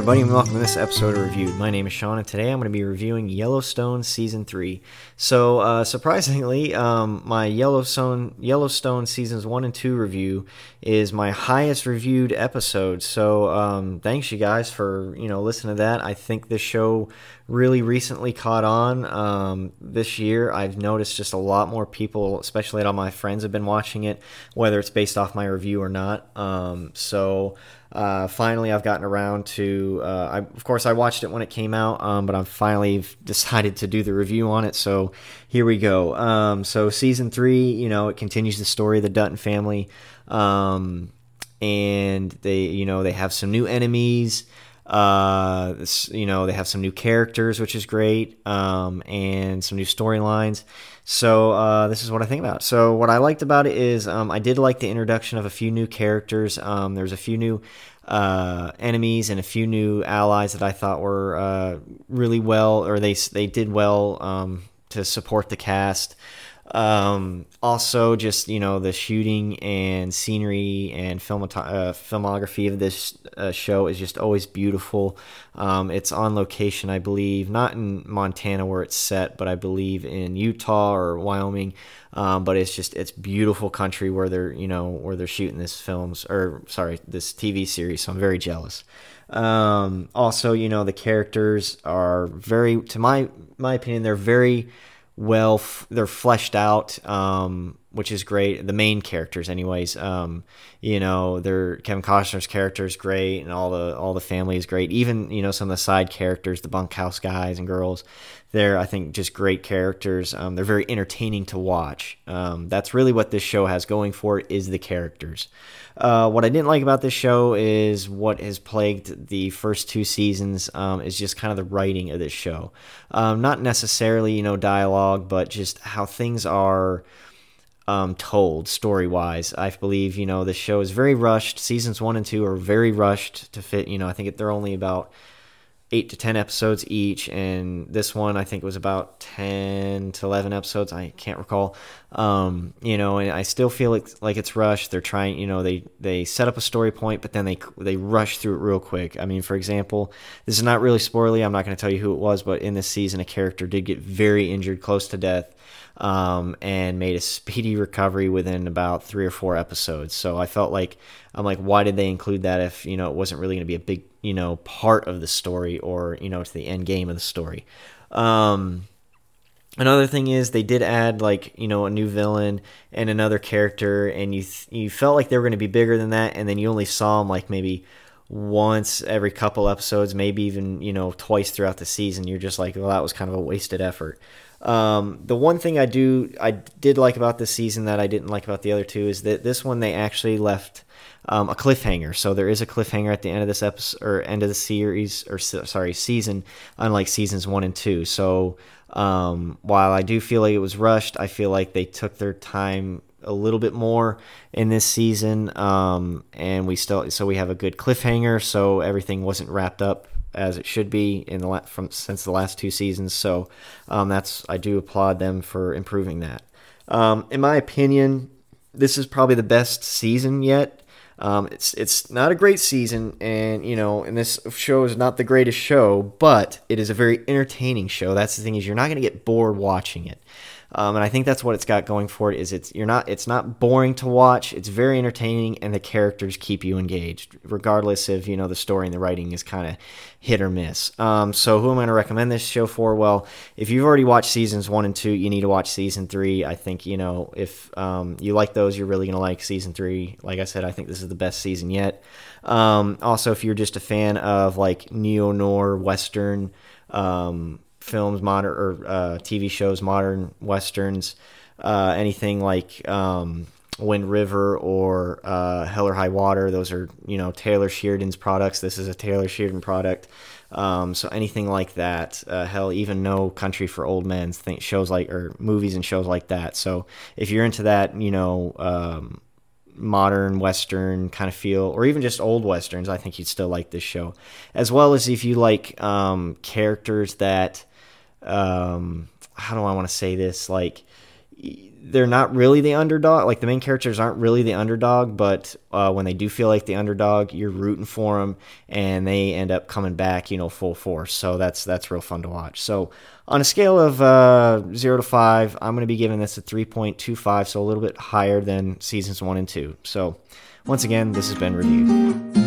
everybody, and welcome to this episode of Reviewed. My name is Sean, and today I'm going to be reviewing Yellowstone Season 3. So, uh, surprisingly, um, my Yellowstone, Yellowstone Seasons 1 and 2 review is my highest reviewed episode. So, um, thanks you guys for, you know, listening to that. I think this show really recently caught on um, this year. I've noticed just a lot more people, especially all my friends, have been watching it, whether it's based off my review or not. Um, so, uh, finally, I've gotten around to. Uh, I, of course, I watched it when it came out, um, but I've finally decided to do the review on it. So here we go. Um, so season three, you know, it continues the story of the Dutton family, um, and they, you know, they have some new enemies. Uh, this, you know, they have some new characters, which is great, um, and some new storylines. So uh, this is what I think about. So what I liked about it is um, I did like the introduction of a few new characters. Um, there's a few new uh, enemies and a few new allies that I thought were uh, really well, or they they did well um, to support the cast. Um, also, just you know, the shooting and scenery and film, uh, filmography of this uh, show is just always beautiful. Um, it's on location, I believe, not in Montana where it's set, but I believe in Utah or Wyoming. Um, but it's just it's beautiful country where they're you know where they're shooting this films or sorry this TV series. So I'm very jealous. Um, also, you know, the characters are very, to my my opinion, they're very well they're fleshed out um, which is great the main characters anyways um, you know they're kevin costner's character is great and all the all the family is great. Even you know some of the side characters the bunkhouse guys and girls they're i think just great characters. Um, they're very entertaining to watch. Um, that's really what this show has going for it is the characters. Uh, what I didn't like about this show is what has plagued the first two seasons um, is just kind of the writing of this show. Um, not necessarily, you know, dialogue, but just how things are um, told story wise. I believe, you know, the show is very rushed. Seasons one and two are very rushed to fit, you know, I think they're only about eight to ten episodes each, and this one I think it was about ten to eleven episodes. I can't recall. Um, you know, and I still feel like it's rushed. They're trying, you know, they they set up a story point, but then they they rush through it real quick. I mean, for example, this is not really spoilery. I'm not going to tell you who it was, but in this season, a character did get very injured, close to death. Um, and made a speedy recovery within about three or four episodes. So I felt like I'm like, why did they include that if you know it wasn't really going to be a big you know part of the story or you know to the end game of the story um another thing is they did add like you know a new villain and another character and you you felt like they were going to be bigger than that and then you only saw them like maybe once every couple episodes maybe even you know twice throughout the season you're just like well that was kind of a wasted effort um, the one thing I do I did like about this season that I didn't like about the other two is that this one they actually left um, a cliffhanger. So there is a cliffhanger at the end of this episode or end of the series or sorry season, unlike seasons one and two. So um, while I do feel like it was rushed, I feel like they took their time a little bit more in this season, um, and we still so we have a good cliffhanger. So everything wasn't wrapped up as it should be in the from since the last two seasons. So um, that's I do applaud them for improving that. Um, in my opinion, this is probably the best season yet um, it's it's not a great season, and you know, and this show is not the greatest show, but it is a very entertaining show. That's the thing is you're not going to get bored watching it. Um, and I think that's what it's got going for it is it's you're not it's not boring to watch. It's very entertaining, and the characters keep you engaged, regardless of you know the story and the writing is kind of hit or miss. Um, so who am I going to recommend this show for? Well, if you've already watched seasons one and two, you need to watch season three. I think you know if um, you like those, you're really going to like season three. Like I said, I think this is the best season yet. Um, also, if you're just a fan of like neo noir western um, films, modern or uh, TV shows, modern westerns, uh, anything like um, Wind River or uh, Hell or High Water. Those are you know Taylor Sheridan's products. This is a Taylor Sheridan product. Um, so anything like that, uh, hell, even No Country for Old Men, think shows like or movies and shows like that. So if you're into that, you know, um, modern western kind of feel, or even just old westerns, I think you'd still like this show. As well as if you like um, characters that um, how do I want to say this? Like, they're not really the underdog. Like the main characters aren't really the underdog, but uh, when they do feel like the underdog, you're rooting for them, and they end up coming back, you know, full force. So that's that's real fun to watch. So on a scale of uh, zero to five, I'm going to be giving this a 3.25, so a little bit higher than seasons one and two. So once again, this has been reviewed.